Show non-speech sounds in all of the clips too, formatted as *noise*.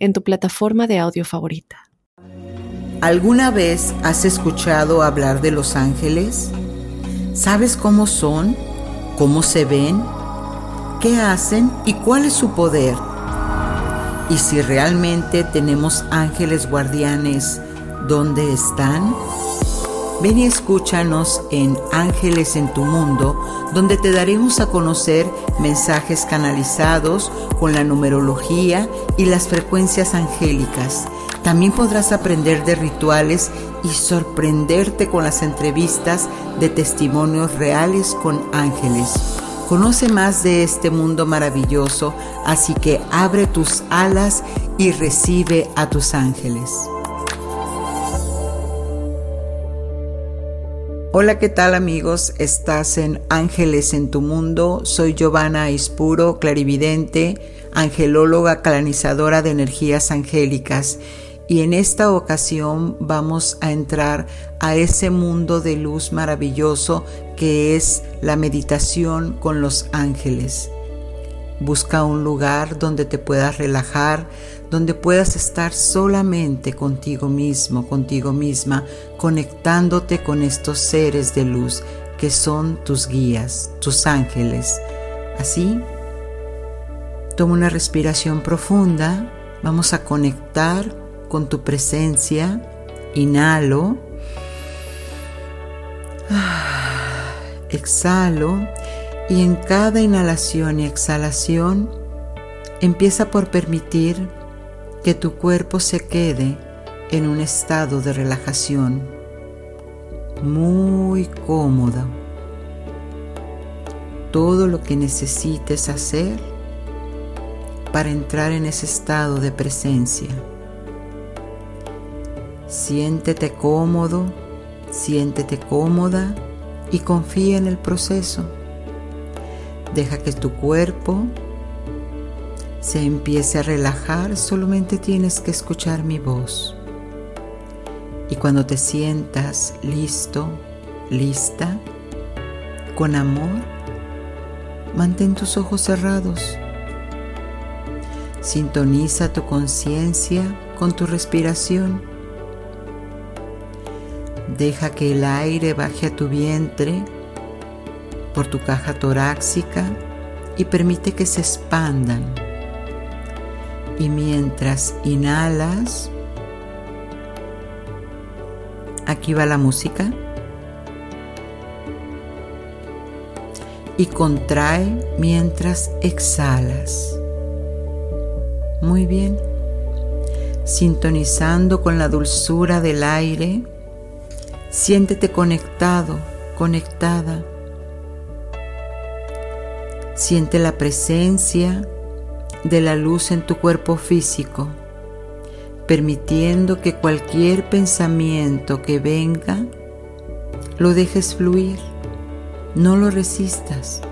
en tu plataforma de audio favorita. ¿Alguna vez has escuchado hablar de los ángeles? ¿Sabes cómo son? ¿Cómo se ven? ¿Qué hacen? ¿Y cuál es su poder? ¿Y si realmente tenemos ángeles guardianes, dónde están? Ven y escúchanos en Ángeles en tu Mundo, donde te daremos a conocer mensajes canalizados con la numerología y las frecuencias angélicas. También podrás aprender de rituales y sorprenderte con las entrevistas de testimonios reales con ángeles. Conoce más de este mundo maravilloso, así que abre tus alas y recibe a tus ángeles. Hola, ¿qué tal amigos? Estás en Ángeles en tu Mundo. Soy Giovanna Ispuro, clarividente, angelóloga canalizadora de energías angélicas. Y en esta ocasión vamos a entrar a ese mundo de luz maravilloso que es la meditación con los ángeles. Busca un lugar donde te puedas relajar, donde puedas estar solamente contigo mismo, contigo misma, conectándote con estos seres de luz que son tus guías, tus ángeles. Así, toma una respiración profunda, vamos a conectar con tu presencia, inhalo, exhalo. Y en cada inhalación y exhalación empieza por permitir que tu cuerpo se quede en un estado de relajación muy cómodo. Todo lo que necesites hacer para entrar en ese estado de presencia. Siéntete cómodo, siéntete cómoda y confía en el proceso. Deja que tu cuerpo se empiece a relajar, solamente tienes que escuchar mi voz. Y cuando te sientas listo, lista, con amor, mantén tus ojos cerrados. Sintoniza tu conciencia con tu respiración. Deja que el aire baje a tu vientre por tu caja torácica y permite que se expandan. Y mientras inhalas, aquí va la música, y contrae mientras exhalas. Muy bien. Sintonizando con la dulzura del aire, siéntete conectado, conectada Siente la presencia de la luz en tu cuerpo físico, permitiendo que cualquier pensamiento que venga lo dejes fluir, no lo resistas.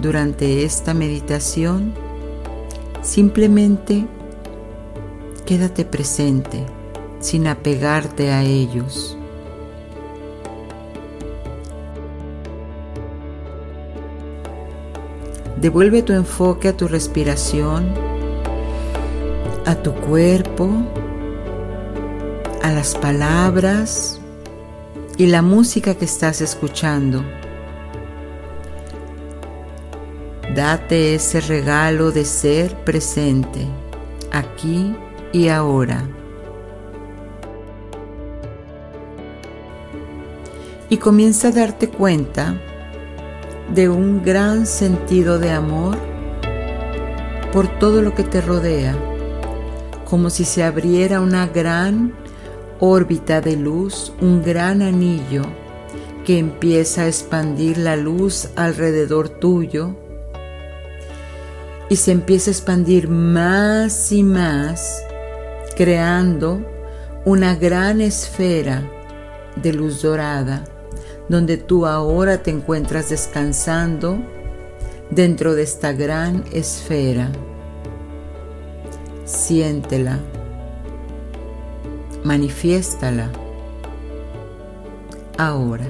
Durante esta meditación, simplemente quédate presente sin apegarte a ellos. Devuelve tu enfoque a tu respiración, a tu cuerpo, a las palabras y la música que estás escuchando. Date ese regalo de ser presente, aquí y ahora. Y comienza a darte cuenta de un gran sentido de amor por todo lo que te rodea, como si se abriera una gran órbita de luz, un gran anillo que empieza a expandir la luz alrededor tuyo y se empieza a expandir más y más, creando una gran esfera de luz dorada donde tú ahora te encuentras descansando dentro de esta gran esfera. Siéntela, manifiéstala. Ahora,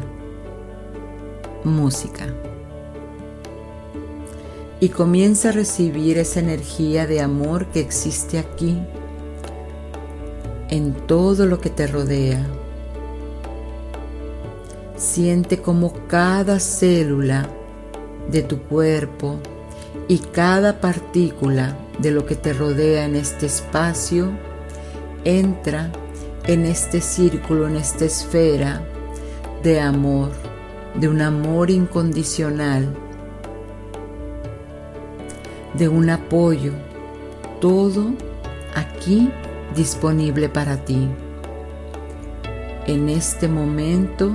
música. Y comienza a recibir esa energía de amor que existe aquí, en todo lo que te rodea. Siente como cada célula de tu cuerpo y cada partícula de lo que te rodea en este espacio entra en este círculo, en esta esfera de amor, de un amor incondicional, de un apoyo, todo aquí disponible para ti. En este momento,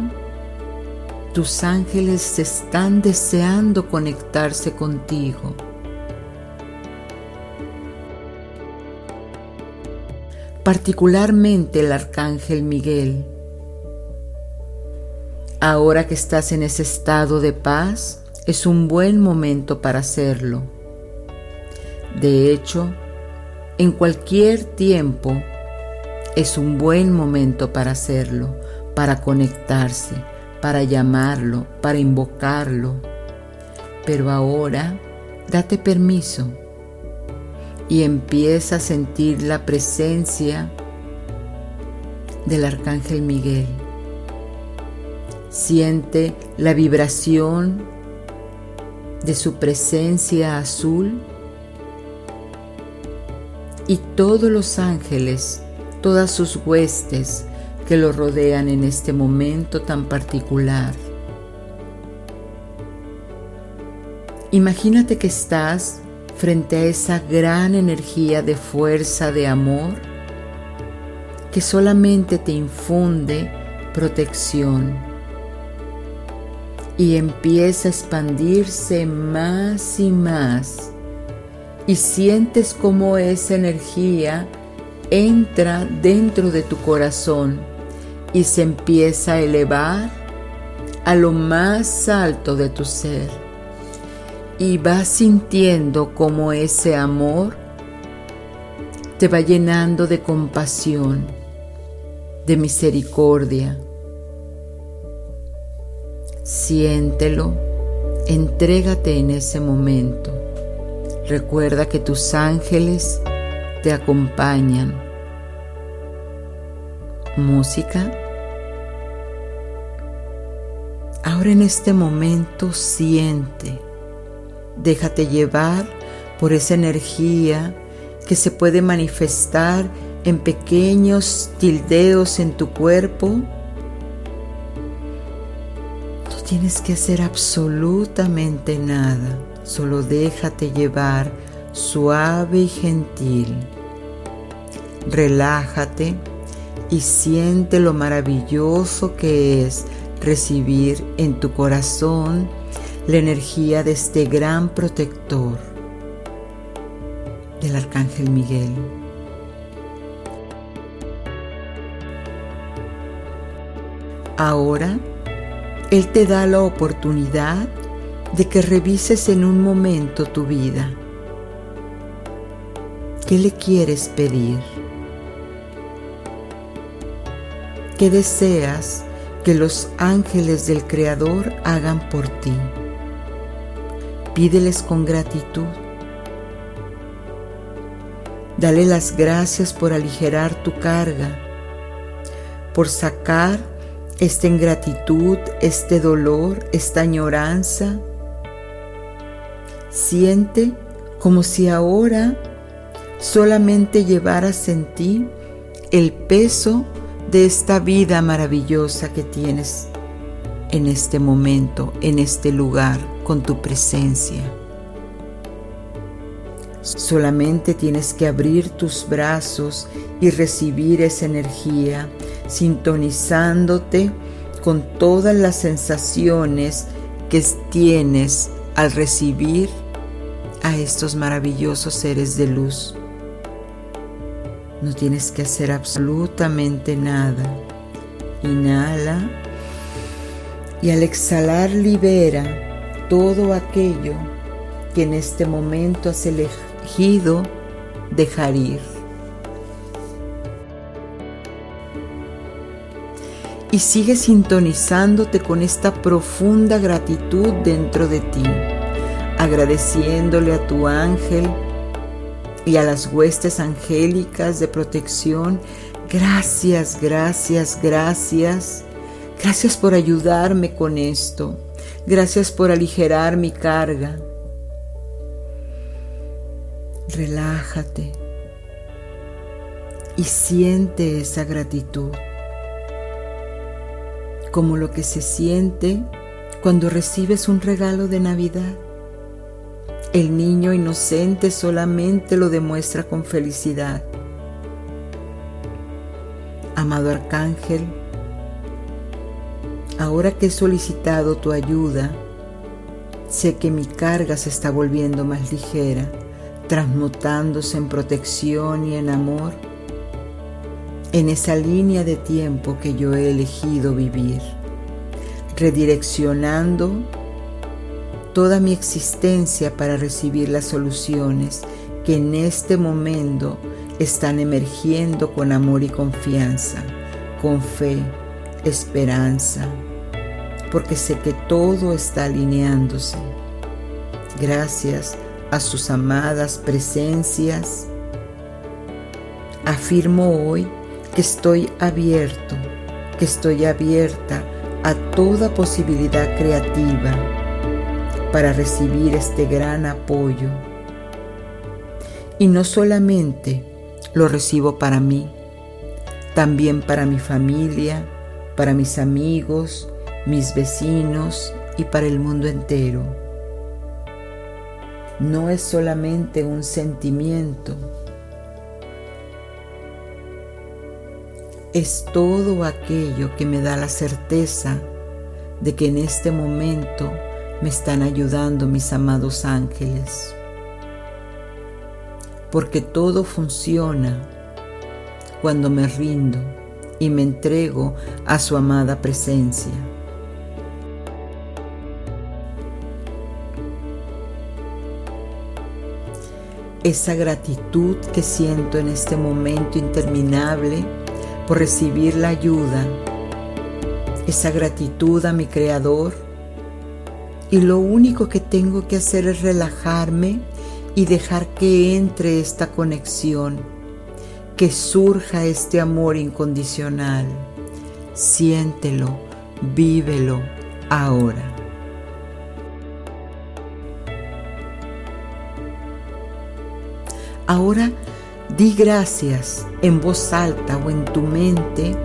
tus ángeles están deseando conectarse contigo. Particularmente el arcángel Miguel. Ahora que estás en ese estado de paz, es un buen momento para hacerlo. De hecho, en cualquier tiempo es un buen momento para hacerlo, para conectarse para llamarlo, para invocarlo. Pero ahora date permiso y empieza a sentir la presencia del Arcángel Miguel. Siente la vibración de su presencia azul y todos los ángeles, todas sus huestes, que lo rodean en este momento tan particular. Imagínate que estás frente a esa gran energía de fuerza, de amor, que solamente te infunde protección y empieza a expandirse más y más y sientes como esa energía entra dentro de tu corazón y se empieza a elevar a lo más alto de tu ser. Y vas sintiendo como ese amor te va llenando de compasión, de misericordia. Siéntelo, entrégate en ese momento. Recuerda que tus ángeles te acompañan música. Ahora en este momento siente, déjate llevar por esa energía que se puede manifestar en pequeños tildeos en tu cuerpo. No tienes que hacer absolutamente nada, solo déjate llevar suave y gentil. Relájate y siente lo maravilloso que es recibir en tu corazón la energía de este gran protector del Arcángel Miguel. Ahora, Él te da la oportunidad de que revises en un momento tu vida. ¿Qué le quieres pedir? ¿Qué deseas que los ángeles del Creador hagan por ti. Pídeles con gratitud. Dale las gracias por aligerar tu carga, por sacar esta ingratitud, este dolor, esta añoranza. Siente como si ahora solamente llevaras en ti el peso de esta vida maravillosa que tienes en este momento, en este lugar, con tu presencia. Solamente tienes que abrir tus brazos y recibir esa energía, sintonizándote con todas las sensaciones que tienes al recibir a estos maravillosos seres de luz. No tienes que hacer absolutamente nada. Inhala y al exhalar libera todo aquello que en este momento has elegido dejar ir. Y sigue sintonizándote con esta profunda gratitud dentro de ti, agradeciéndole a tu ángel y a las huestes angélicas de protección. Gracias, gracias, gracias. Gracias por ayudarme con esto. Gracias por aligerar mi carga. Relájate y siente esa gratitud como lo que se siente cuando recibes un regalo de Navidad. El niño inocente solamente lo demuestra con felicidad. Amado Arcángel, ahora que he solicitado tu ayuda, sé que mi carga se está volviendo más ligera, transmutándose en protección y en amor en esa línea de tiempo que yo he elegido vivir, redireccionando toda mi existencia para recibir las soluciones que en este momento están emergiendo con amor y confianza, con fe, esperanza, porque sé que todo está alineándose. Gracias a sus amadas presencias, afirmo hoy que estoy abierto, que estoy abierta a toda posibilidad creativa para recibir este gran apoyo. Y no solamente lo recibo para mí, también para mi familia, para mis amigos, mis vecinos y para el mundo entero. No es solamente un sentimiento, es todo aquello que me da la certeza de que en este momento me están ayudando mis amados ángeles. Porque todo funciona cuando me rindo y me entrego a su amada presencia. Esa gratitud que siento en este momento interminable por recibir la ayuda, esa gratitud a mi Creador. Y lo único que tengo que hacer es relajarme y dejar que entre esta conexión, que surja este amor incondicional. Siéntelo, vívelo ahora. Ahora Di gracias en voz alta o en tu mente.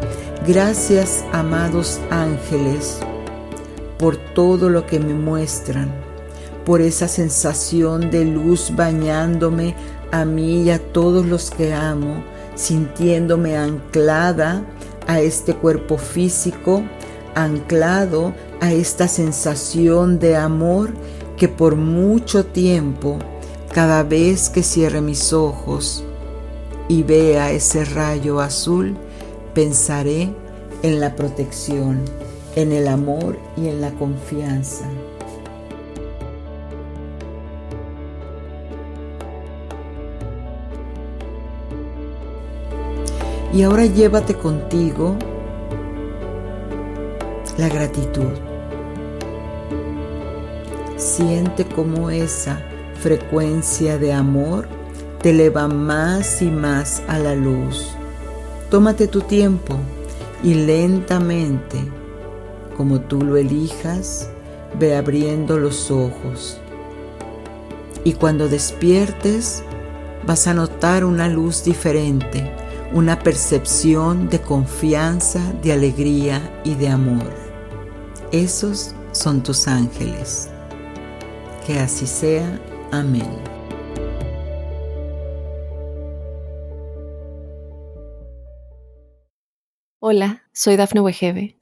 Gracias, amados ángeles, por todo lo que me muestran, por esa sensación de luz bañándome a mí y a todos los que amo, sintiéndome anclada a este cuerpo físico, anclado a esta sensación de amor que por mucho tiempo, cada vez que cierre mis ojos, y vea ese rayo azul, pensaré en la protección, en el amor y en la confianza. Y ahora llévate contigo la gratitud. Siente como esa frecuencia de amor te eleva más y más a la luz. Tómate tu tiempo y lentamente, como tú lo elijas, ve abriendo los ojos. Y cuando despiertes, vas a notar una luz diferente, una percepción de confianza, de alegría y de amor. Esos son tus ángeles. Que así sea. Amén. Hola, soy Dafne Wegebe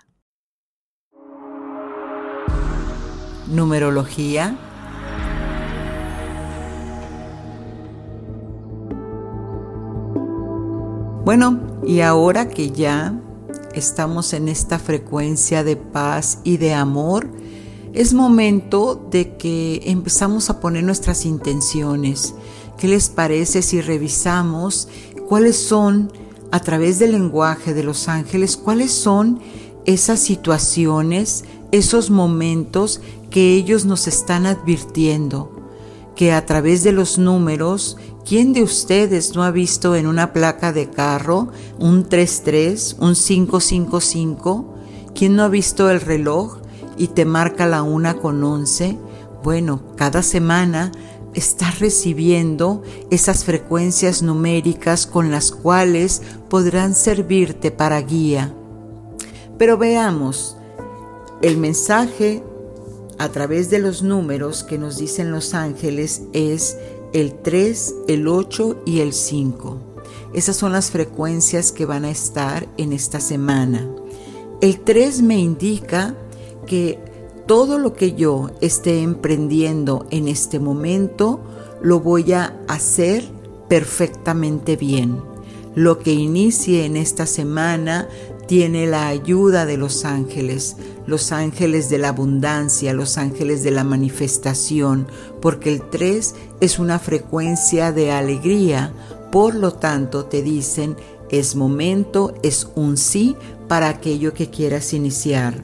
Numerología. Bueno, y ahora que ya estamos en esta frecuencia de paz y de amor, es momento de que empezamos a poner nuestras intenciones. ¿Qué les parece si revisamos cuáles son, a través del lenguaje de los ángeles, cuáles son esas situaciones, esos momentos que ellos nos están advirtiendo? Que a través de los números ¿Quién de ustedes no ha visto en una placa de carro un 33, un 555? ¿Quién no ha visto el reloj y te marca la una con 11? Bueno, cada semana estás recibiendo esas frecuencias numéricas con las cuales podrán servirte para guía. Pero veamos, el mensaje a través de los números que nos dicen los ángeles es el 3, el 8 y el 5. Esas son las frecuencias que van a estar en esta semana. El 3 me indica que todo lo que yo esté emprendiendo en este momento lo voy a hacer perfectamente bien. Lo que inicie en esta semana tiene la ayuda de los ángeles, los ángeles de la abundancia, los ángeles de la manifestación, porque el 3 es una frecuencia de alegría, por lo tanto te dicen es momento, es un sí para aquello que quieras iniciar.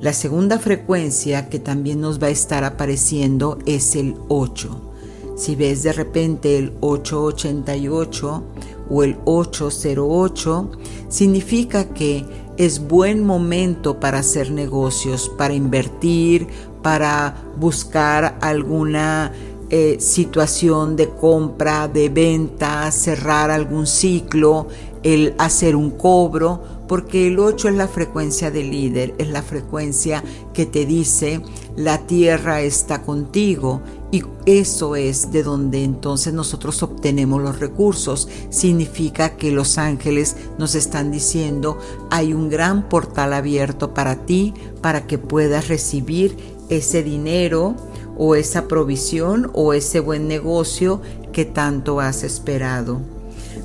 La segunda frecuencia que también nos va a estar apareciendo es el 8. Si ves de repente el 888 o el 808, significa que es buen momento para hacer negocios, para invertir, para buscar alguna eh, situación de compra, de venta, cerrar algún ciclo, el hacer un cobro, porque el 8 es la frecuencia del líder, es la frecuencia que te dice la tierra está contigo y eso es de donde entonces nosotros obtenemos los recursos. Significa que los ángeles nos están diciendo hay un gran portal abierto para ti para que puedas recibir ese dinero o esa provisión o ese buen negocio que tanto has esperado.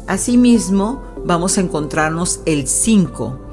Asimismo, vamos a encontrarnos el 5.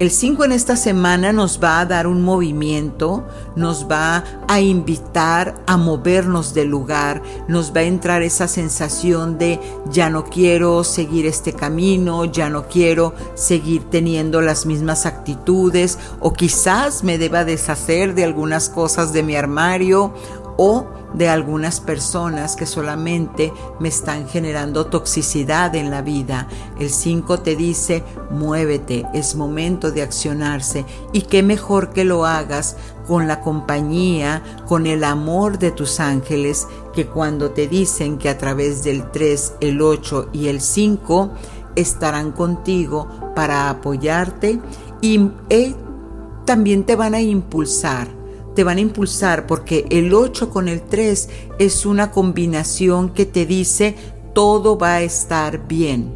El 5 en esta semana nos va a dar un movimiento, nos va a invitar a movernos del lugar, nos va a entrar esa sensación de ya no quiero seguir este camino, ya no quiero seguir teniendo las mismas actitudes o quizás me deba deshacer de algunas cosas de mi armario o de algunas personas que solamente me están generando toxicidad en la vida. El 5 te dice, muévete, es momento de accionarse y qué mejor que lo hagas con la compañía, con el amor de tus ángeles, que cuando te dicen que a través del 3, el 8 y el 5 estarán contigo para apoyarte y eh, también te van a impulsar te van a impulsar porque el 8 con el 3 es una combinación que te dice todo va a estar bien.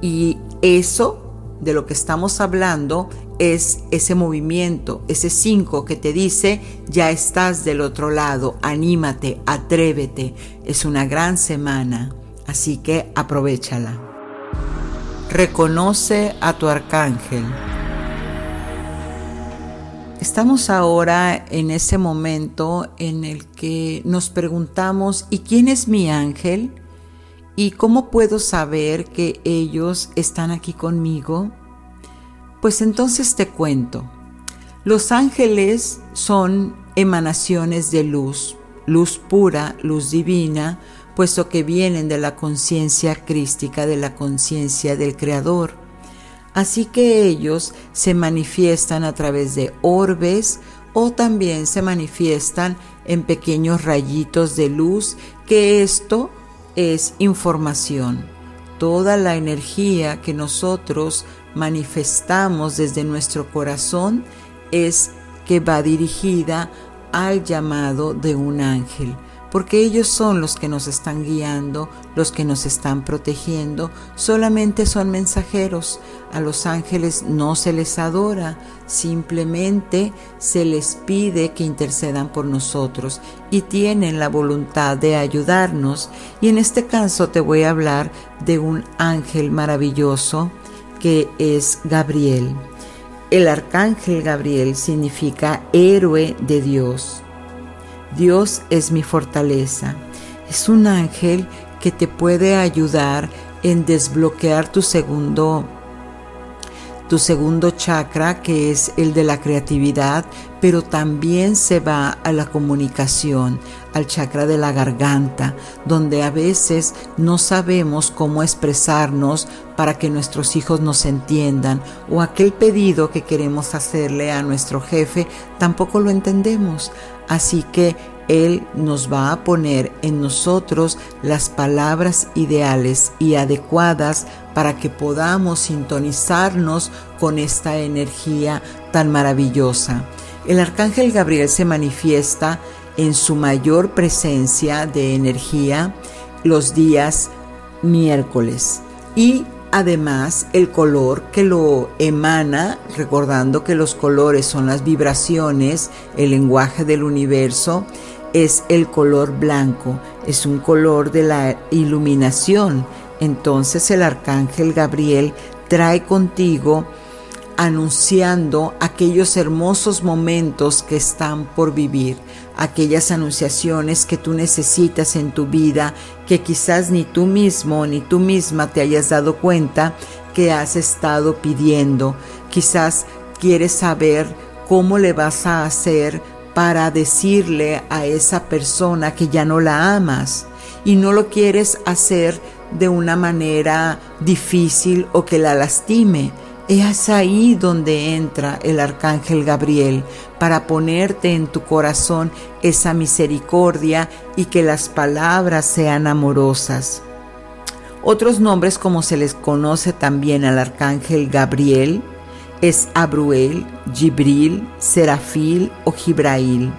Y eso de lo que estamos hablando es ese movimiento, ese 5 que te dice ya estás del otro lado, anímate, atrévete. Es una gran semana, así que aprovechala. Reconoce a tu arcángel. Estamos ahora en ese momento en el que nos preguntamos, ¿y quién es mi ángel? ¿Y cómo puedo saber que ellos están aquí conmigo? Pues entonces te cuento. Los ángeles son emanaciones de luz, luz pura, luz divina, puesto que vienen de la conciencia crística, de la conciencia del Creador. Así que ellos se manifiestan a través de orbes o también se manifiestan en pequeños rayitos de luz, que esto es información. toda la energía que nosotros manifestamos desde nuestro corazón es que va dirigida al llamado de un ángel porque ellos son los que nos están guiando, los que nos están protegiendo, solamente son mensajeros. A los ángeles no se les adora, simplemente se les pide que intercedan por nosotros y tienen la voluntad de ayudarnos. Y en este caso te voy a hablar de un ángel maravilloso que es Gabriel. El arcángel Gabriel significa héroe de Dios. Dios es mi fortaleza. Es un ángel que te puede ayudar en desbloquear tu segundo tu segundo chakra que es el de la creatividad, pero también se va a la comunicación, al chakra de la garganta, donde a veces no sabemos cómo expresarnos para que nuestros hijos nos entiendan o aquel pedido que queremos hacerle a nuestro jefe tampoco lo entendemos. Así que Él nos va a poner en nosotros las palabras ideales y adecuadas para que podamos sintonizarnos con esta energía tan maravillosa. El arcángel Gabriel se manifiesta en su mayor presencia de energía los días miércoles. Y Además, el color que lo emana, recordando que los colores son las vibraciones, el lenguaje del universo, es el color blanco, es un color de la iluminación. Entonces el arcángel Gabriel trae contigo anunciando aquellos hermosos momentos que están por vivir, aquellas anunciaciones que tú necesitas en tu vida que quizás ni tú mismo ni tú misma te hayas dado cuenta que has estado pidiendo. Quizás quieres saber cómo le vas a hacer para decirle a esa persona que ya no la amas y no lo quieres hacer de una manera difícil o que la lastime es ahí donde entra el arcángel Gabriel para ponerte en tu corazón esa misericordia y que las palabras sean amorosas. Otros nombres como se les conoce también al arcángel Gabriel es Abruel, Gibril, Serafil o Gibrail.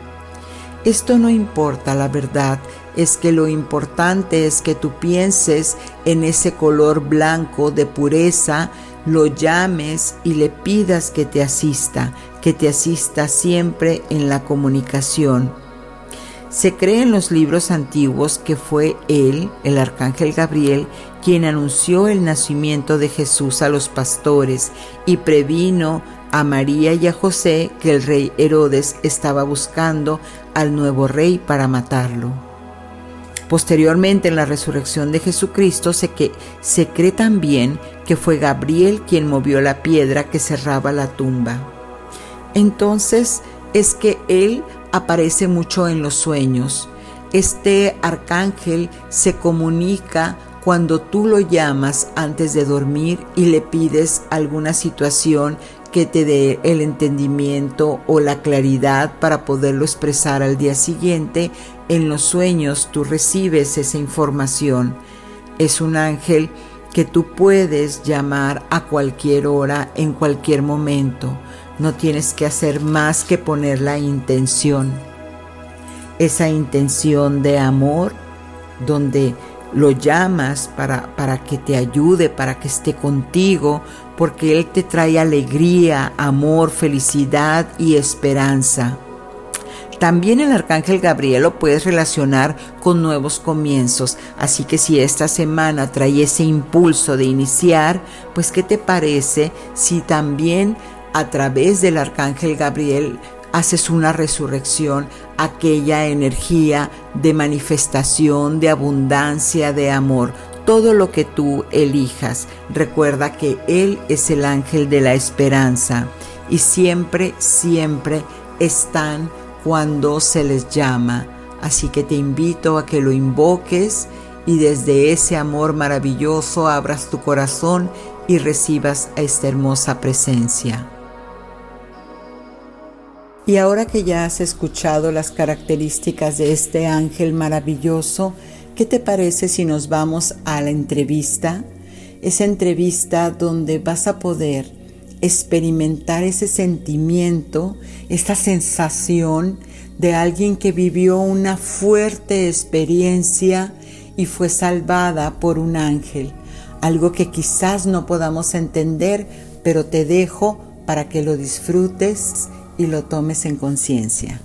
Esto no importa, la verdad es que lo importante es que tú pienses en ese color blanco de pureza lo llames y le pidas que te asista, que te asista siempre en la comunicación. Se cree en los libros antiguos que fue él, el arcángel Gabriel, quien anunció el nacimiento de Jesús a los pastores y previno a María y a José que el rey Herodes estaba buscando al nuevo rey para matarlo. Posteriormente, en la resurrección de Jesucristo, se, que, se cree también que fue Gabriel quien movió la piedra que cerraba la tumba. Entonces es que Él aparece mucho en los sueños. Este arcángel se comunica cuando tú lo llamas antes de dormir y le pides alguna situación que te dé el entendimiento o la claridad para poderlo expresar al día siguiente, en los sueños tú recibes esa información. Es un ángel que tú puedes llamar a cualquier hora, en cualquier momento. No tienes que hacer más que poner la intención. Esa intención de amor donde lo llamas para, para que te ayude, para que esté contigo, porque Él te trae alegría, amor, felicidad y esperanza. También el arcángel Gabriel lo puedes relacionar con nuevos comienzos, así que si esta semana trae ese impulso de iniciar, pues ¿qué te parece si también a través del arcángel Gabriel haces una resurrección, aquella energía de manifestación, de abundancia, de amor. Todo lo que tú elijas, recuerda que Él es el ángel de la esperanza y siempre, siempre están cuando se les llama. Así que te invito a que lo invoques y desde ese amor maravilloso abras tu corazón y recibas a esta hermosa presencia. Y ahora que ya has escuchado las características de este ángel maravilloso, ¿qué te parece si nos vamos a la entrevista? esa entrevista donde vas a poder experimentar ese sentimiento, esta sensación de alguien que vivió una fuerte experiencia y fue salvada por un ángel. Algo que quizás no podamos entender, pero te dejo para que lo disfrutes y lo tomes en conciencia.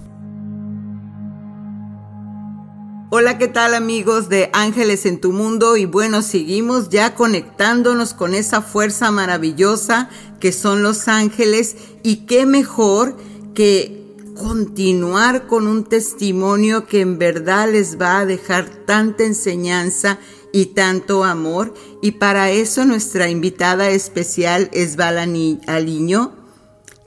Hola, ¿qué tal amigos de Ángeles en tu Mundo? Y bueno, seguimos ya conectándonos con esa fuerza maravillosa que son los ángeles y qué mejor que continuar con un testimonio que en verdad les va a dejar tanta enseñanza y tanto amor. Y para eso nuestra invitada especial es Val Aliño,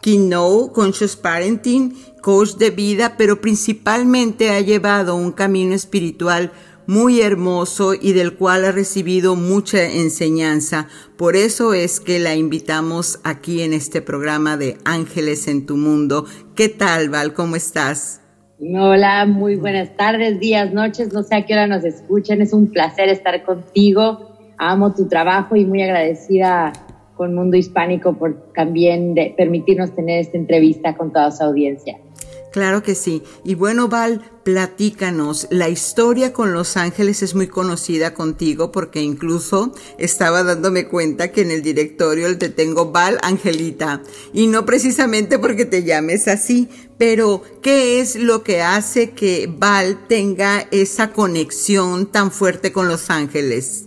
Kino Conscious Parenting, coach de vida, pero principalmente ha llevado un camino espiritual muy hermoso y del cual ha recibido mucha enseñanza. Por eso es que la invitamos aquí en este programa de Ángeles en tu Mundo. ¿Qué tal, Val? ¿Cómo estás? Hola, muy buenas tardes, días, noches. No sé a qué hora nos escuchan. Es un placer estar contigo. Amo tu trabajo y muy agradecida con Mundo Hispánico por también permitirnos tener esta entrevista con toda su audiencia. Claro que sí. Y bueno, Val, platícanos. La historia con Los Ángeles es muy conocida contigo porque incluso estaba dándome cuenta que en el directorio te tengo Val Angelita. Y no precisamente porque te llames así, pero ¿qué es lo que hace que Val tenga esa conexión tan fuerte con Los Ángeles?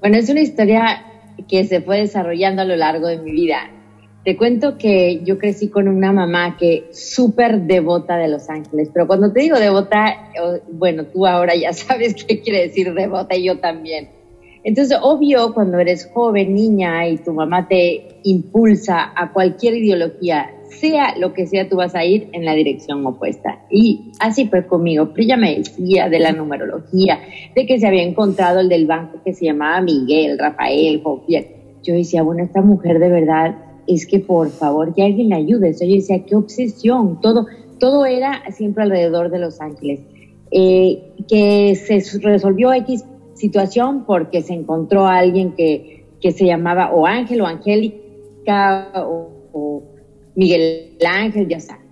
Bueno, es una historia que se fue desarrollando a lo largo de mi vida. Te cuento que yo crecí con una mamá que súper devota de Los Ángeles, pero cuando te digo devota, bueno, tú ahora ya *laughs* sabes qué quiere decir devota y yo también. Entonces, obvio, cuando eres joven, niña y tu mamá te impulsa a cualquier ideología, sea lo que sea, tú vas a ir en la dirección opuesta. Y así fue conmigo. Pero me decía de la numerología, de que se había encontrado el del banco que se llamaba Miguel, Rafael, Jofiel. Yo decía, bueno, esta mujer de verdad es que por favor que alguien le ayude. Yo decía, qué obsesión, todo, todo era siempre alrededor de Los Ángeles. Eh, que se resolvió X situación porque se encontró a alguien que, que se llamaba o Ángel o Angélica o, o Miguel Ángel, ya sabes.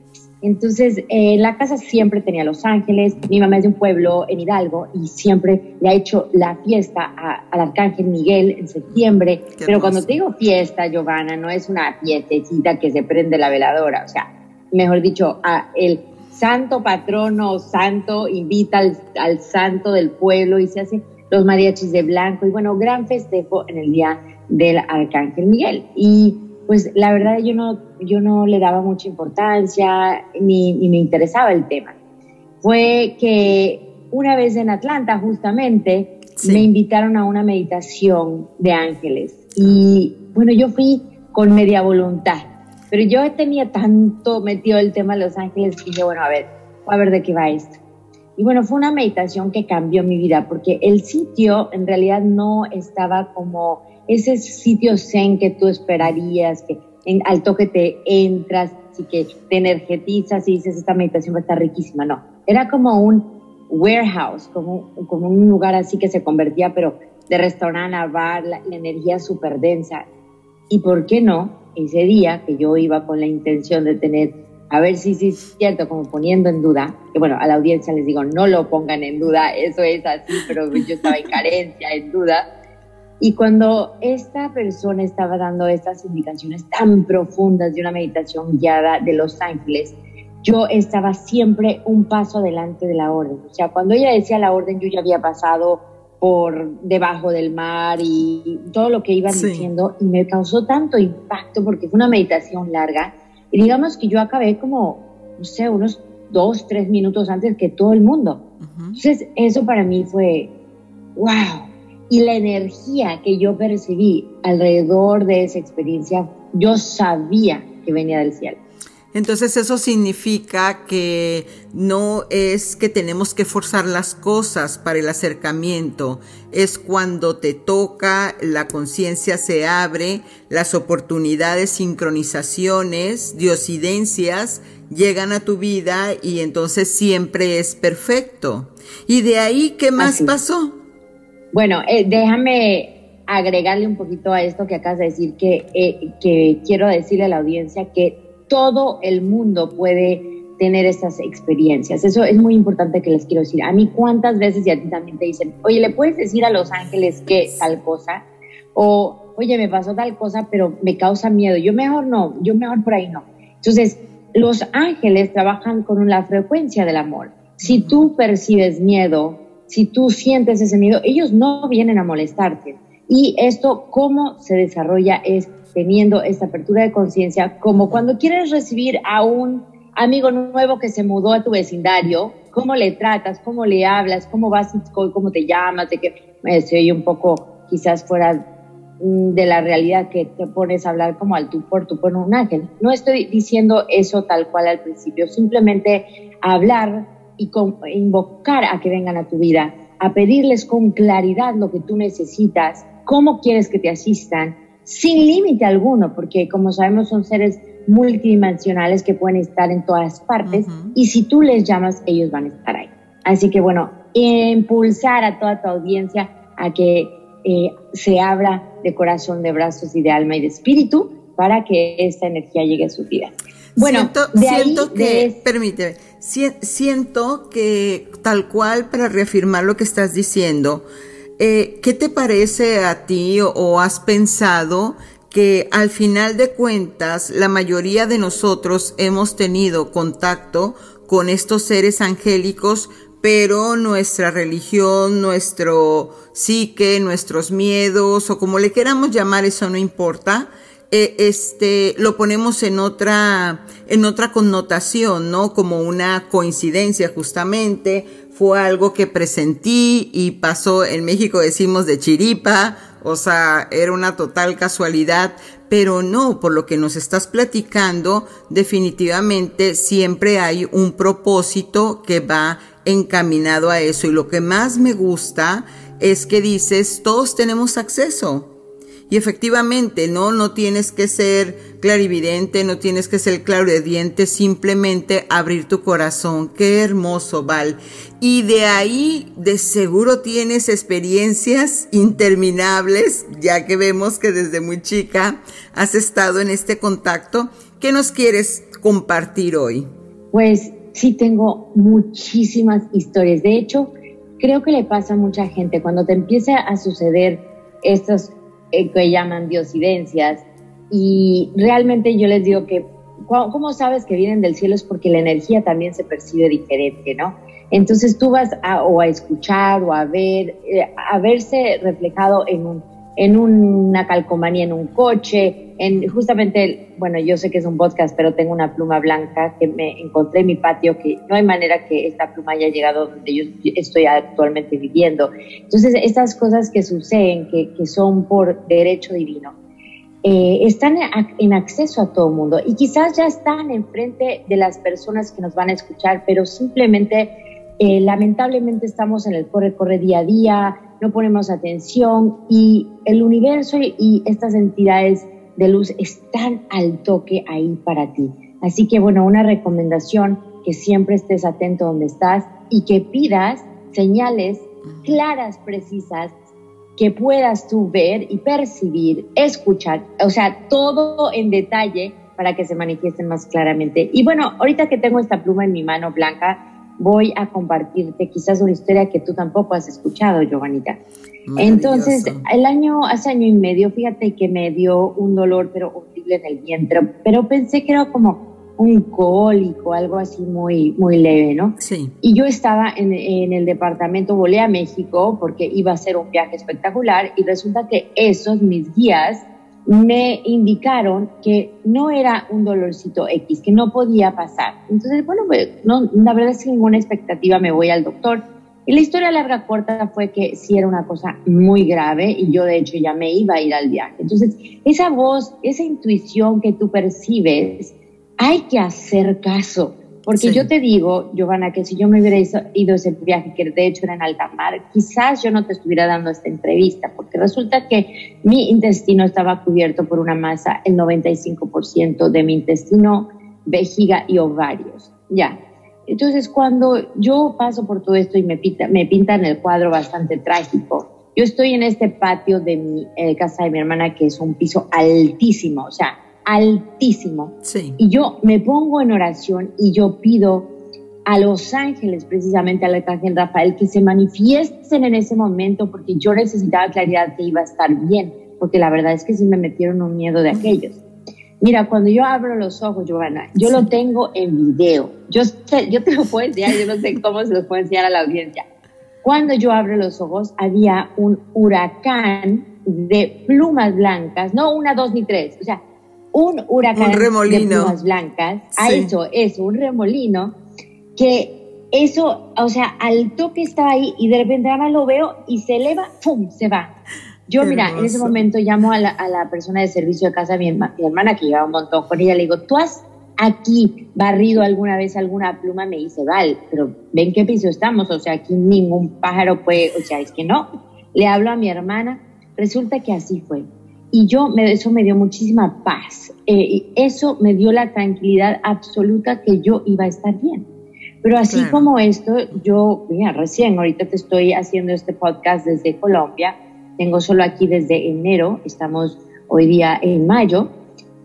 Entonces, eh, la casa siempre tenía Los Ángeles. Mi mamá es de un pueblo en Hidalgo y siempre le ha hecho la fiesta al Arcángel Miguel en septiembre. Pero cuando te digo fiesta, Giovanna, no es una fiestecita que se prende la veladora. O sea, mejor dicho, a el santo patrono santo invita al, al santo del pueblo y se hace los mariachis de blanco. Y bueno, gran festejo en el día del Arcángel Miguel. Y pues la verdad yo no, yo no le daba mucha importancia ni, ni, me interesaba el tema. Fue que una vez en Atlanta justamente me invitaron a una meditación de ángeles y bueno, yo fui con media voluntad, pero yo tenía tanto metido el tema de los ángeles que dije, bueno, a ver, a ver de qué va esto. Y bueno, fue una meditación que cambió mi vida porque el sitio en realidad no estaba como ese sitio zen que tú esperarías, que en, al toque te entras y que te energetizas y dices, esta meditación va a estar riquísima. No, era como un warehouse, como, como un lugar así que se convertía, pero de restaurante a bar, la, la energía súper densa. Y por qué no, ese día que yo iba con la intención de tener, a ver si es cierto, como poniendo en duda, que bueno, a la audiencia les digo, no lo pongan en duda, eso es así, pero yo estaba en carencia, en duda y cuando esta persona estaba dando estas indicaciones tan profundas de una meditación guiada de Los Ángeles, yo estaba siempre un paso adelante de la orden. O sea, cuando ella decía la orden, yo ya había pasado por debajo del mar y todo lo que iban sí. diciendo y me causó tanto impacto porque fue una meditación larga. Y digamos que yo acabé como, no sé, unos dos, tres minutos antes que todo el mundo. Uh -huh. Entonces, eso para mí fue, wow, y la energía que yo percibí alrededor de esa experiencia, yo sabía que venía del cielo. Entonces eso significa que no es que tenemos que forzar las cosas para el acercamiento, es cuando te toca, la conciencia se abre, las oportunidades, sincronizaciones, diosidencias llegan a tu vida y entonces siempre es perfecto. Y de ahí, ¿qué más Así. pasó? Bueno, eh, déjame agregarle un poquito a esto que acabas de decir, que, eh, que quiero decirle a la audiencia que todo el mundo puede tener estas experiencias. Eso es muy importante que les quiero decir. A mí cuántas veces y a ti también te dicen, oye, ¿le puedes decir a los ángeles que tal cosa? O, oye, me pasó tal cosa, pero me causa miedo. Yo mejor no, yo mejor por ahí no. Entonces, los ángeles trabajan con la frecuencia del amor. Si tú percibes miedo, si tú sientes ese miedo, ellos no vienen a molestarte. Y esto, cómo se desarrolla es teniendo esta apertura de conciencia, como cuando quieres recibir a un amigo nuevo que se mudó a tu vecindario, cómo le tratas, cómo le hablas, cómo vas, cómo te llamas, de que oye un poco quizás fuera mm, de la realidad que te pones a hablar como al tú por tú por un ángel. No estoy diciendo eso tal cual al principio, simplemente hablar y invocar a que vengan a tu vida, a pedirles con claridad lo que tú necesitas, cómo quieres que te asistan, sin límite alguno, porque como sabemos son seres multidimensionales que pueden estar en todas partes y si tú les llamas, ellos van a estar ahí. Así que bueno, impulsar a toda tu audiencia a que eh, se abra de corazón, de brazos y de alma y de espíritu para que esta energía llegue a su vida. Bueno, siento, que, permíteme, siento que tal cual para reafirmar lo que estás diciendo, eh, ¿qué te parece a ti o, has pensado que al final de cuentas la mayoría de nosotros hemos tenido contacto con estos seres angélicos, pero nuestra religión, nuestro psique, nuestros miedos o como le queramos llamar, eso no importa eh, este, lo ponemos en otra, en otra connotación, ¿no? Como una coincidencia justamente, fue algo que presentí y pasó, en México decimos de chiripa, o sea, era una total casualidad, pero no, por lo que nos estás platicando, definitivamente siempre hay un propósito que va encaminado a eso. Y lo que más me gusta es que dices, todos tenemos acceso. Y efectivamente, no, no tienes que ser clarividente, no tienes que ser clarividente, simplemente abrir tu corazón. Qué hermoso, Val. Y de ahí, de seguro tienes experiencias interminables, ya que vemos que desde muy chica has estado en este contacto. ¿Qué nos quieres compartir hoy? Pues sí, tengo muchísimas historias. De hecho, creo que le pasa a mucha gente cuando te empieza a suceder estos eh, que llaman diosidencias. Y realmente yo les digo que, ¿cómo sabes que vienen del cielo? Es porque la energía también se percibe diferente, ¿no? Entonces tú vas a, o a escuchar o a ver, eh, a verse reflejado en un en una calcomanía en un coche, en justamente, bueno, yo sé que es un podcast, pero tengo una pluma blanca que me encontré en mi patio, que no hay manera que esta pluma haya llegado donde yo estoy actualmente viviendo. Entonces, estas cosas que suceden, que, que son por derecho divino, eh, están en acceso a todo el mundo y quizás ya están enfrente de las personas que nos van a escuchar, pero simplemente, eh, lamentablemente estamos en el corre-corre día a día, no ponemos atención y el universo y estas entidades de luz están al toque ahí para ti. Así que bueno, una recomendación que siempre estés atento donde estás y que pidas señales claras, precisas, que puedas tú ver y percibir, escuchar, o sea, todo en detalle para que se manifiesten más claramente. Y bueno, ahorita que tengo esta pluma en mi mano blanca, voy a compartirte quizás una historia que tú tampoco has escuchado, Giovanita. Entonces, el año, hace año y medio, fíjate que me dio un dolor, pero horrible en el vientre, pero pensé que era como un cólico, algo así muy, muy leve, ¿no? Sí. Y yo estaba en, en, el departamento, volé a México porque iba a ser un viaje espectacular y resulta que esos, mis guías, me indicaron que no era un dolorcito X, que no podía pasar. Entonces, bueno, pues, no, la verdad sin ninguna expectativa me voy al doctor. Y la historia larga corta fue que sí era una cosa muy grave y yo de hecho ya me iba a ir al viaje. Entonces, esa voz, esa intuición que tú percibes, hay que hacer caso. Porque yo te digo, Giovanna, que si yo me hubiera ido ese viaje, que de hecho era en alta mar, quizás yo no te estuviera dando esta entrevista, porque resulta que mi intestino estaba cubierto por una masa, el 95% de mi intestino, vejiga y ovarios. Ya. Entonces, cuando yo paso por todo esto y me, pinta, me pintan el cuadro bastante trágico, yo estoy en este patio de mi eh, casa de mi hermana, que es un piso altísimo, o sea, altísimo. Sí. Y yo me pongo en oración y yo pido a los ángeles, precisamente al arcángel Rafael, que se manifiesten en ese momento, porque yo necesitaba claridad que iba a estar bien, porque la verdad es que sí me metieron un miedo de aquellos. Mira, cuando yo abro los ojos, Giovanna, yo lo tengo en video. Yo, yo te lo puedo enseñar, yo no sé cómo se los puedo enseñar a la audiencia. Cuando yo abro los ojos, había un huracán de plumas blancas, no una, dos ni tres, o sea, un huracán de plumas blancas. A eso, eso, un remolino, que eso, o sea, al toque estaba ahí y de repente nada más lo veo y se eleva, ¡pum! se va. Yo, mira, en ese momento llamo a la, a la, persona de servicio de casa, mi, mi hermana, que lleva un montón con ella, le digo, ¿tú has aquí barrido alguna vez alguna pluma, me dice, Val, pero ven qué piso estamos, o sea, aquí ningún pájaro puede, o sea, es que no. Le hablo a mi hermana, resulta que así fue. Y yo, me, eso me dio muchísima paz. Eh, eso me dio la tranquilidad absoluta que yo iba a estar bien. Pero así como esto, yo, mira, recién, ahorita te estoy haciendo este podcast desde Colombia, tengo solo aquí desde enero, estamos hoy día en mayo,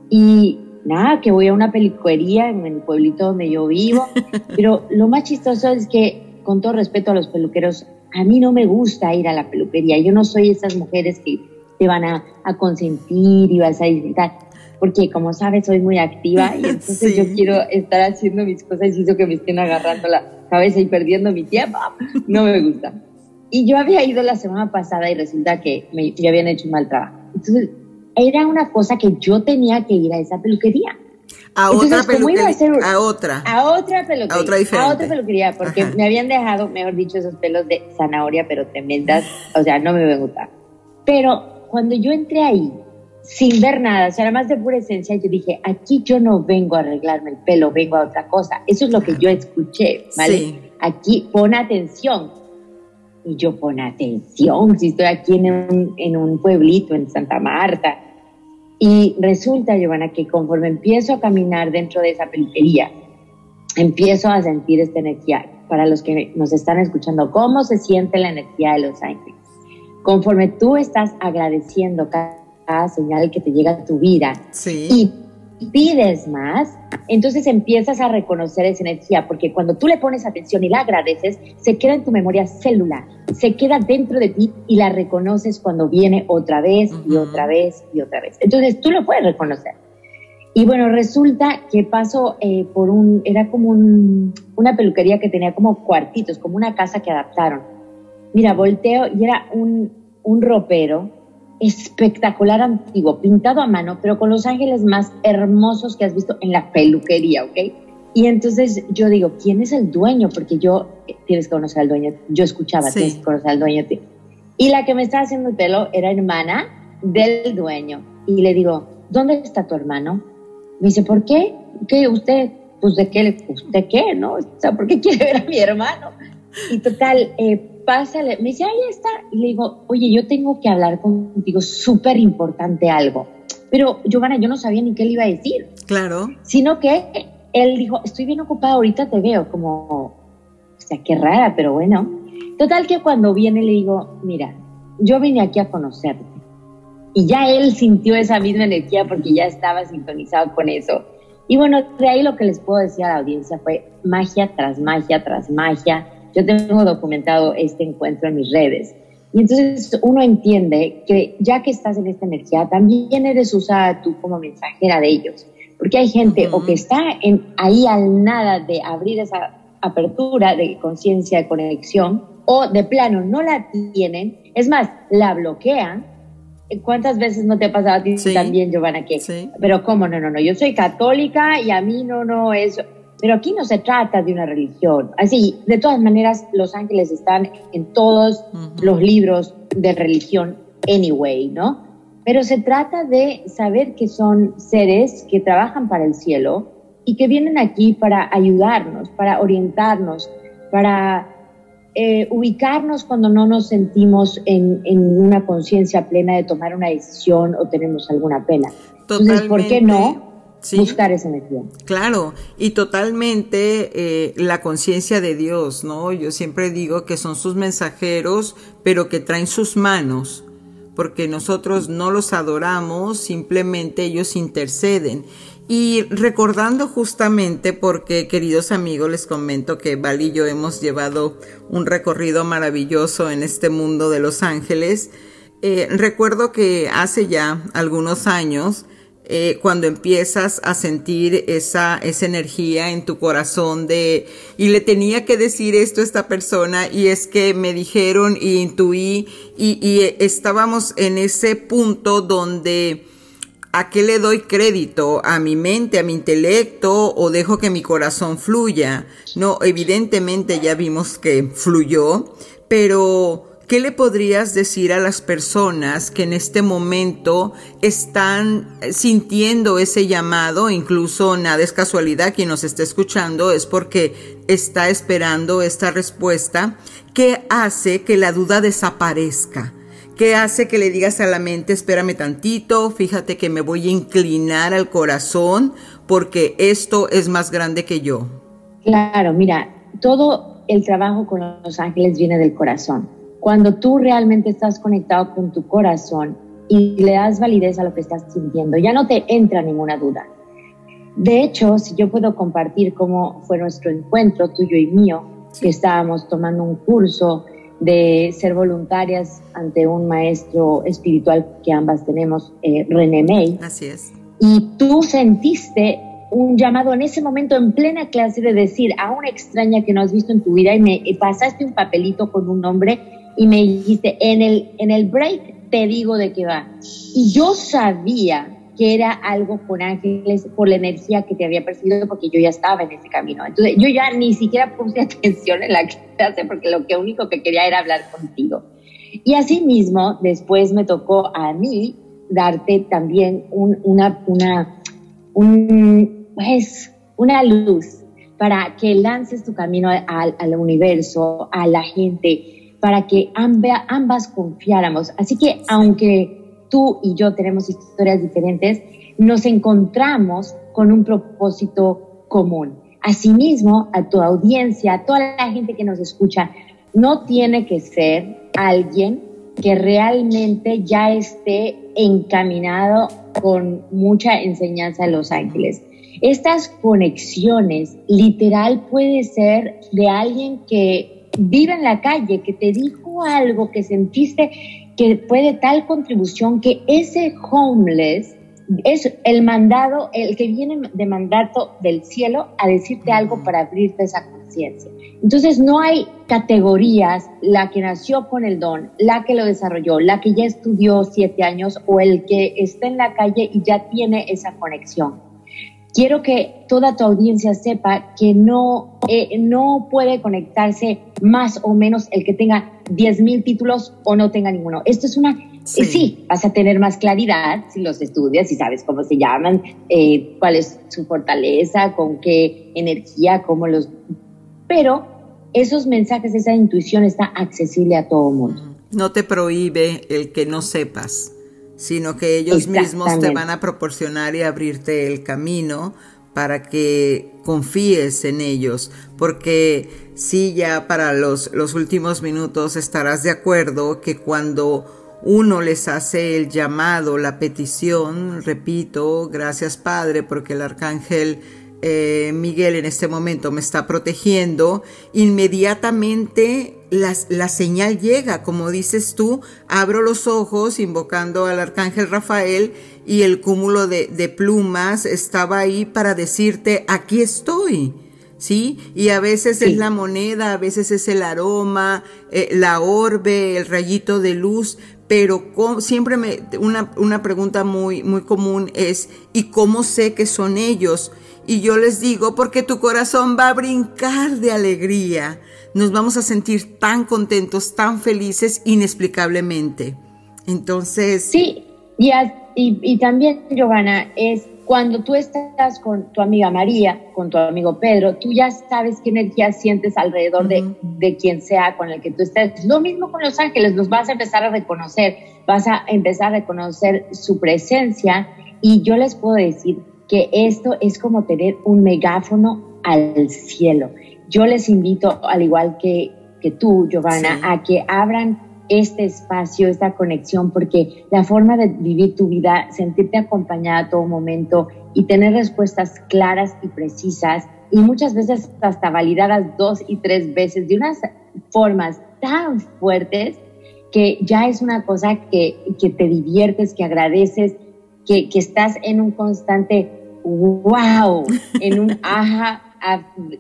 y nada, que voy a una peluquería en el pueblito donde yo vivo, *laughs* pero lo más chistoso es que, con todo respeto a los peluqueros, a mí no me gusta ir a la peluquería, yo no soy esas mujeres que te van a, consentir y vas a disfrutar, porque como sabes soy muy activa y *laughs* entonces yo quiero estar haciendo mis cosas y eso que me estén agarrando la cabeza y perdiendo mi tiempo, *laughs* no me gusta. Y yo había ido la semana pasada y resulta que me, me habían hecho un mal trabajo. Entonces era una cosa que yo tenía que ir a esa peluquería. A otra peluquería. A, otra. A otra peluquería. A otra diferente. A otra peluquería, porque me habían dejado, mejor dicho, esos pelos de zanahoria, pero tremendas. O sea, no me voy a gustar. Pero cuando yo entré ahí, sin ver nada, o sea, nada más de pura esencia, yo dije, aquí yo no vengo a arreglarme el pelo, vengo a otra cosa. Eso es lo que yo escuché, ¿vale? Sí. Aquí pon atención. Y yo pon atención, si estoy aquí en un, en un pueblito, en Santa Marta, y resulta, Giovanna, que conforme empiezo a caminar dentro de esa peluquería, empiezo a sentir esta energía. Para los que nos están escuchando, ¿cómo se siente la energía de los ángeles? Conforme tú estás agradeciendo cada, señal que te llega a tu vida y pides más, entonces empiezas a reconocer esa energía, porque cuando tú le pones atención y la agradeces, se queda en tu memoria celular, se queda dentro de ti y la reconoces cuando viene otra vez y otra vez y otra vez. Entonces tú lo puedes reconocer. Y bueno, resulta que paso eh, por un, era como una peluquería que tenía como cuartitos, como una casa que adaptaron. Mira, volteo y era un, un ropero espectacular antiguo, pintado a mano, pero con los ángeles más hermosos que has visto en la peluquería, ¿ok? Y entonces yo digo, ¿quién es el dueño? Porque yo, eh, tienes que conocer al dueño, yo escuchaba, tienes que conocer al dueño. Y la que me estaba haciendo el pelo era hermana del dueño. Y le digo, ¿dónde está tu hermano? Me dice, ¿por qué? ¿Qué usted? Pues de qué, ¿usted qué? ¿No? O sea, ¿por qué quiere ver a mi hermano? Y total, eh, pásale, me dice, ahí está. Y le digo, oye, yo tengo que hablar contigo, súper importante algo. Pero, Giovanna, yo no sabía ni qué le iba a decir. Claro. Sino que él dijo, estoy bien ocupada, ahorita te veo, como, o sea, qué rara, pero bueno. Total que cuando viene le digo, mira, yo vine aquí a conocerte. Y ya él sintió esa misma energía porque ya estaba sintonizado con eso. Y bueno, de ahí lo que les puedo decir a la audiencia fue magia tras magia tras magia yo tengo documentado este encuentro en mis redes. Y entonces uno entiende que ya que estás en esta energía, también eres usada tú como mensajera de ellos. Porque hay gente o que está en, ahí al nada de abrir esa apertura de conciencia, de conexión, o de plano no la tienen, es más, la bloquean. ¿Cuántas veces no te ha pasado a ti también, Giovanna? Que, Pero cómo, no, no, no, yo soy católica y a mí no, no, eso pero aquí no se trata de una religión. Así, de todas maneras, los ángeles están en todos los libros de religión anyway, ¿no? Pero se trata de saber que son seres que trabajan para el cielo y que vienen aquí para ayudarnos, para orientarnos, para eh, ubicarnos cuando no nos sentimos en, en una conciencia plena de tomar una decisión o tenemos alguna pena. Entonces, ¿por qué no? Buscar esa energía. Claro, y totalmente eh, la conciencia de Dios, ¿no? Yo siempre digo que son sus mensajeros, pero que traen sus manos, porque nosotros no los adoramos, simplemente ellos interceden. Y recordando justamente, porque queridos amigos, les comento que Val y yo hemos llevado un recorrido maravilloso en este mundo de Los Ángeles, eh, recuerdo que hace ya algunos años, eh, cuando empiezas a sentir esa, esa energía en tu corazón de, y le tenía que decir esto a esta persona, y es que me dijeron y intuí, y, y estábamos en ese punto donde, ¿a qué le doy crédito? ¿A mi mente, a mi intelecto o dejo que mi corazón fluya? No, evidentemente ya vimos que fluyó, pero ¿Qué le podrías decir a las personas que en este momento están sintiendo ese llamado? Incluso nada es casualidad, quien nos está escuchando es porque está esperando esta respuesta. ¿Qué hace que la duda desaparezca? ¿Qué hace que le digas a la mente, espérame tantito, fíjate que me voy a inclinar al corazón porque esto es más grande que yo? Claro, mira, todo el trabajo con los ángeles viene del corazón cuando tú realmente estás conectado con tu corazón y le das validez a lo que estás sintiendo, ya no te entra ninguna duda. De hecho, si yo puedo compartir cómo fue nuestro encuentro tuyo y mío, que estábamos tomando un curso de ser voluntarias ante un maestro espiritual que ambas tenemos, eh, René May. Así es. Y tú sentiste un llamado en ese momento en plena clase de decir a una extraña que no has visto en tu vida y me pasaste un papelito con un nombre y me dijiste, en el, en el break te digo de qué va. Y yo sabía que era algo con ángeles por la energía que te había percibido porque yo ya estaba en ese camino. Entonces yo ya ni siquiera puse *laughs* atención en la clase porque lo que único que quería era hablar contigo. Y así mismo después me tocó a mí darte también una, una, un, pues, una luz para que lances tu camino al, al universo, a la gente, para que ambas confiáramos. Así que aunque tú y yo tenemos historias diferentes, nos encontramos con un propósito común. Asimismo, a tu audiencia, a toda la gente que nos escucha, no tiene que ser alguien que realmente ya esté encaminado con mucha enseñanza de los ángeles. Estas conexiones literal puede ser de alguien que vive en la calle, que te dijo algo, que sentiste que fue de tal contribución que ese homeless es el mandado, el que viene de mandato del cielo a decirte algo para abrirte esa conciencia. Entonces no hay categorías, la que nació con el don, la que lo desarrolló, la que ya estudió siete años o el que está en la calle y ya tiene esa conexión quiero que toda tu audiencia sepa que no, eh, no puede conectarse más o menos el que tenga 10 mil títulos o no tenga ninguno. Esto es una... Sí. sí. vas a tener más claridad si los estudias, si sabes cómo se llaman, eh, cuál es su fortaleza, con qué energía, cómo los... Pero esos mensajes, esa intuición está accesible a todo mundo. No te prohíbe el que no sepas sino que ellos mismos te van a proporcionar y abrirte el camino para que confíes en ellos, porque sí ya para los, los últimos minutos estarás de acuerdo que cuando uno les hace el llamado, la petición, repito, gracias Padre, porque el arcángel eh, Miguel en este momento me está protegiendo, inmediatamente la, señal llega, como dices tú, abro los ojos invocando al arcángel Rafael y el cúmulo de, plumas estaba ahí para decirte, aquí estoy. ¿Sí? Y a veces es la moneda, a veces es el aroma, eh, la orbe, el rayito de luz, pero siempre me, una, una pregunta muy, muy común es, ¿y cómo sé que son ellos? Y yo les digo, porque tu corazón va a brincar de alegría. Nos vamos a sentir tan contentos, tan felices, inexplicablemente. Entonces... Sí, y, y, también, Giovanna, es cuando tú estás con tu amiga María, con tu amigo Pedro, tú ya sabes qué energía sientes alrededor de, de, quien sea con el que tú estés. Lo mismo con los ángeles, los vas a empezar a reconocer, vas a empezar a reconocer su presencia y yo les puedo decir que esto es como tener un megáfono al cielo. Yo les invito, al igual que, que tú, Giovanna, a que abran este espacio, esta conexión, porque la forma de vivir tu vida, sentirte acompañada a todo momento y tener respuestas claras y precisas y muchas veces hasta validadas dos y tres veces de unas formas tan fuertes que ya es una cosa que, que te diviertes, que agradeces, que, que estás en un constante wow, *laughs* en un aja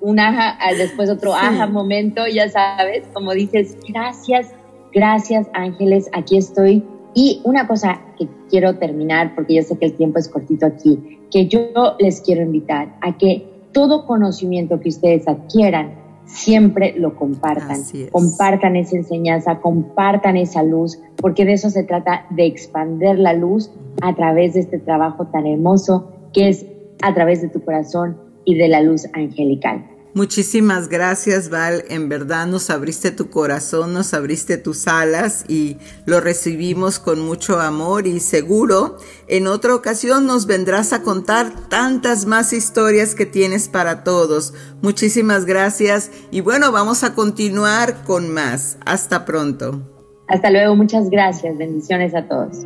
un aja, después otro aja momento, ya sabes, como dices, gracias, gracias ángeles, aquí estoy. Y una cosa que quiero terminar, porque yo sé que el tiempo es cortito aquí, que yo les quiero invitar a que todo conocimiento que ustedes adquieran, siempre lo compartan. Compartan esa enseñanza, compartan esa luz, porque de eso se trata, de expander la luz a través de este trabajo tan hermoso que es a través de tu corazón y de la luz angelical. Muchísimas gracias, Val. En verdad nos abriste tu corazón, nos abriste tus alas y lo recibimos con mucho amor y seguro en otra ocasión nos vendrás a contar tantas más historias que tienes para todos. Muchísimas gracias y bueno, vamos a continuar con más. Hasta pronto. Hasta luego, muchas gracias. Bendiciones a todos.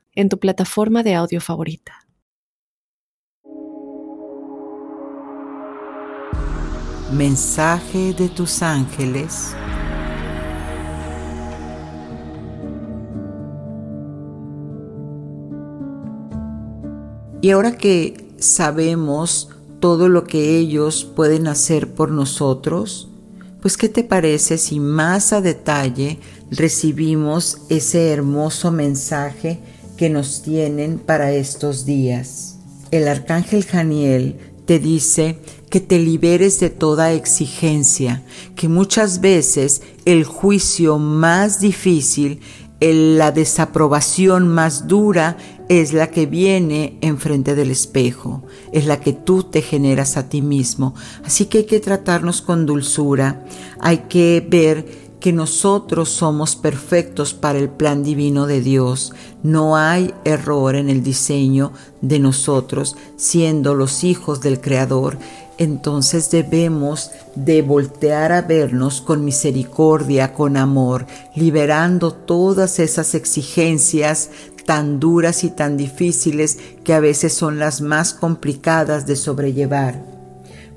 en tu plataforma de audio favorita. Mensaje de tus ángeles. Y ahora que sabemos todo lo que ellos pueden hacer por nosotros, pues ¿qué te parece si más a detalle recibimos ese hermoso mensaje que nos tienen para estos días. El arcángel Janiel te dice que te liberes de toda exigencia, que muchas veces el juicio más difícil, la desaprobación más dura es la que viene enfrente del espejo, es la que tú te generas a ti mismo. Así que hay que tratarnos con dulzura, hay que ver que nosotros somos perfectos para el plan divino de Dios. No hay error en el diseño de nosotros, siendo los hijos del Creador. Entonces debemos de voltear a vernos con misericordia, con amor, liberando todas esas exigencias tan duras y tan difíciles que a veces son las más complicadas de sobrellevar.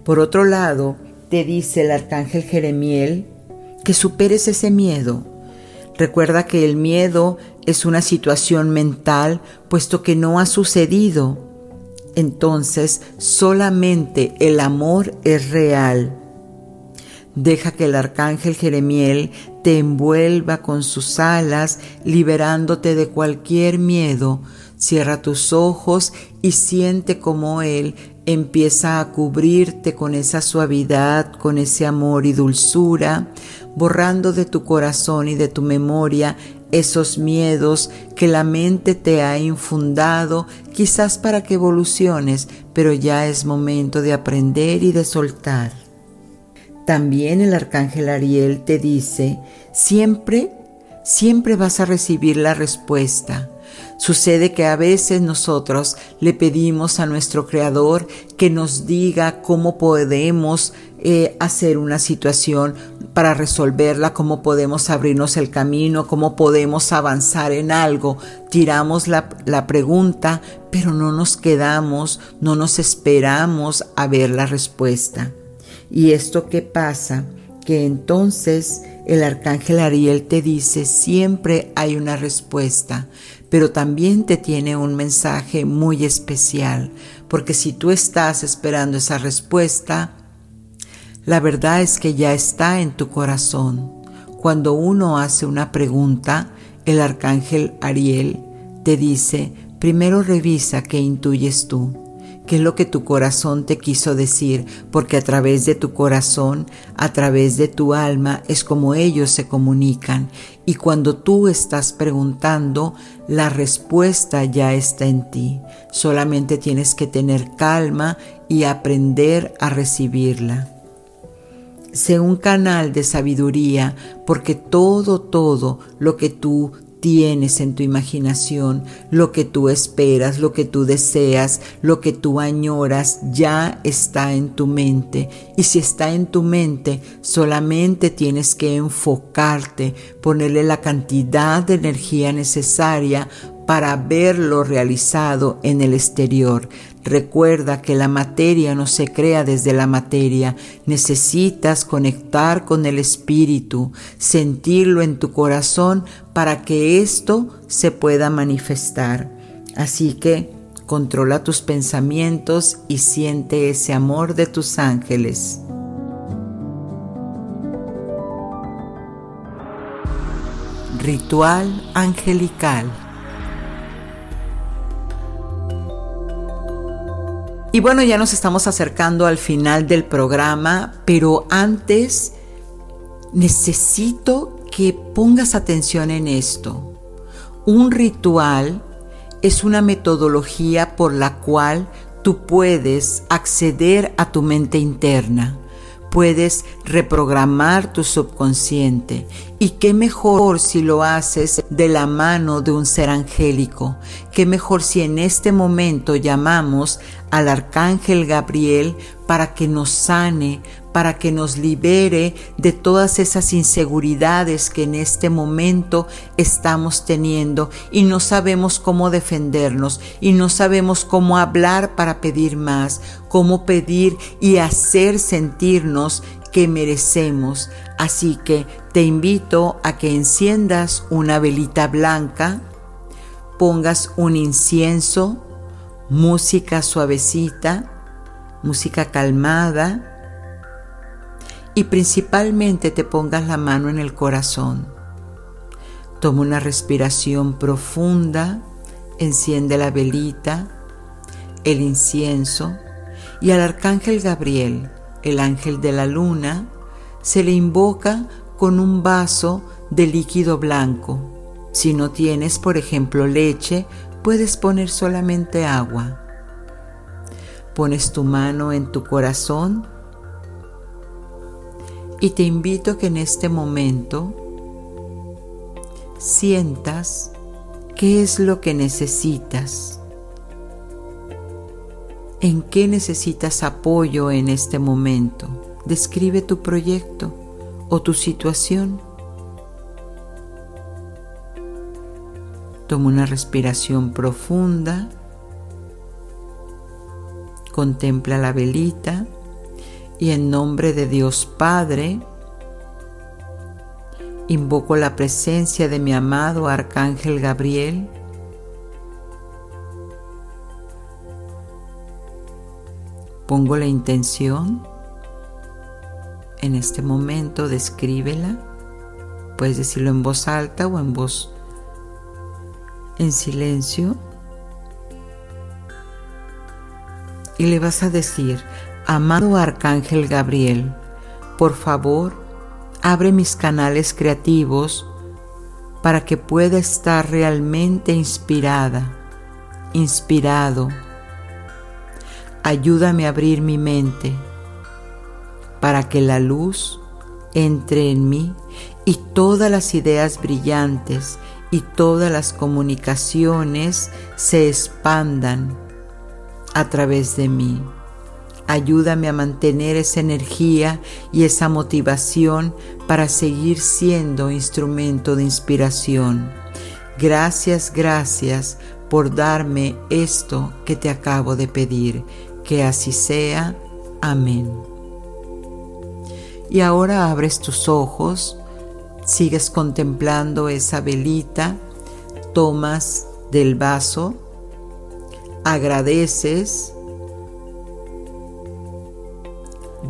Por otro lado, te dice el arcángel Jeremiel, que superes ese miedo. Recuerda que el miedo es una situación mental puesto que no ha sucedido. Entonces solamente el amor es real. Deja que el arcángel Jeremiel te envuelva con sus alas, liberándote de cualquier miedo. Cierra tus ojos y siente como Él empieza a cubrirte con esa suavidad, con ese amor y dulzura, borrando de tu corazón y de tu memoria esos miedos que la mente te ha infundado, quizás para que evoluciones, pero ya es momento de aprender y de soltar. También el arcángel Ariel te dice, siempre, siempre vas a recibir la respuesta. Sucede que a veces nosotros le pedimos a nuestro Creador que nos diga cómo podemos eh, hacer una situación para resolverla, cómo podemos abrirnos el camino, cómo podemos avanzar en algo. Tiramos la, la pregunta, pero no nos quedamos, no nos esperamos a ver la respuesta. ¿Y esto qué pasa? Que entonces el arcángel Ariel te dice, siempre hay una respuesta, pero también te tiene un mensaje muy especial, porque si tú estás esperando esa respuesta, la verdad es que ya está en tu corazón. Cuando uno hace una pregunta, el arcángel Ariel te dice, primero revisa qué intuyes tú qué es lo que tu corazón te quiso decir, porque a través de tu corazón, a través de tu alma, es como ellos se comunican. Y cuando tú estás preguntando, la respuesta ya está en ti. Solamente tienes que tener calma y aprender a recibirla. Sé un canal de sabiduría porque todo, todo lo que tú tienes en tu imaginación, lo que tú esperas, lo que tú deseas, lo que tú añoras, ya está en tu mente. Y si está en tu mente, solamente tienes que enfocarte, ponerle la cantidad de energía necesaria para verlo realizado en el exterior. Recuerda que la materia no se crea desde la materia. Necesitas conectar con el espíritu, sentirlo en tu corazón para que esto se pueda manifestar. Así que controla tus pensamientos y siente ese amor de tus ángeles. Ritual angelical. Y bueno, ya nos estamos acercando al final del programa, pero antes necesito que pongas atención en esto. Un ritual es una metodología por la cual tú puedes acceder a tu mente interna puedes reprogramar tu subconsciente. Y qué mejor si lo haces de la mano de un ser angélico. Qué mejor si en este momento llamamos al arcángel Gabriel para que nos sane, para que nos libere de todas esas inseguridades que en este momento estamos teniendo y no sabemos cómo defendernos y no sabemos cómo hablar para pedir más, cómo pedir y hacer sentirnos que merecemos. Así que te invito a que enciendas una velita blanca, pongas un incienso, música suavecita, música calmada, y principalmente te pongas la mano en el corazón. Toma una respiración profunda, enciende la velita, el incienso y al arcángel Gabriel, el ángel de la luna, se le invoca con un vaso de líquido blanco. Si no tienes, por ejemplo, leche, puedes poner solamente agua. Pones tu mano en tu corazón y te invito a que en este momento sientas qué es lo que necesitas. ¿En qué necesitas apoyo en este momento? Describe tu proyecto o tu situación. Toma una respiración profunda. Contempla la velita y en nombre de Dios Padre, invoco la presencia de mi amado Arcángel Gabriel, pongo la intención, en este momento descríbela, puedes decirlo en voz alta o en voz en silencio, y le vas a decir, Amado Arcángel Gabriel, por favor, abre mis canales creativos para que pueda estar realmente inspirada, inspirado. Ayúdame a abrir mi mente para que la luz entre en mí y todas las ideas brillantes y todas las comunicaciones se expandan a través de mí. Ayúdame a mantener esa energía y esa motivación para seguir siendo instrumento de inspiración. Gracias, gracias por darme esto que te acabo de pedir. Que así sea. Amén. Y ahora abres tus ojos, sigues contemplando esa velita, tomas del vaso, agradeces,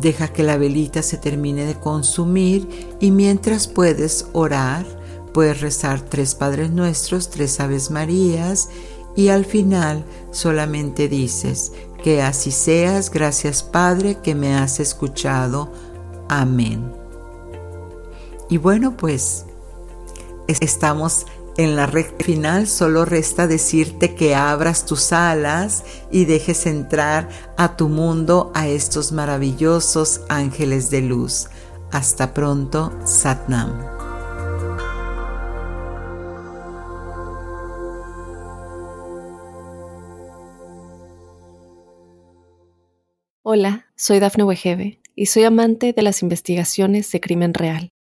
Deja que la velita se termine de consumir y mientras puedes orar, puedes rezar tres Padres Nuestros, tres Aves Marías y al final solamente dices, que así seas, gracias Padre que me has escuchado. Amén. Y bueno, pues estamos en la recta final, solo resta decirte que abras tus alas y dejes entrar a tu mundo a estos maravillosos ángeles de luz. Hasta pronto, Satnam. Hola, soy Dafne Wegebe y soy amante de las investigaciones de crimen real.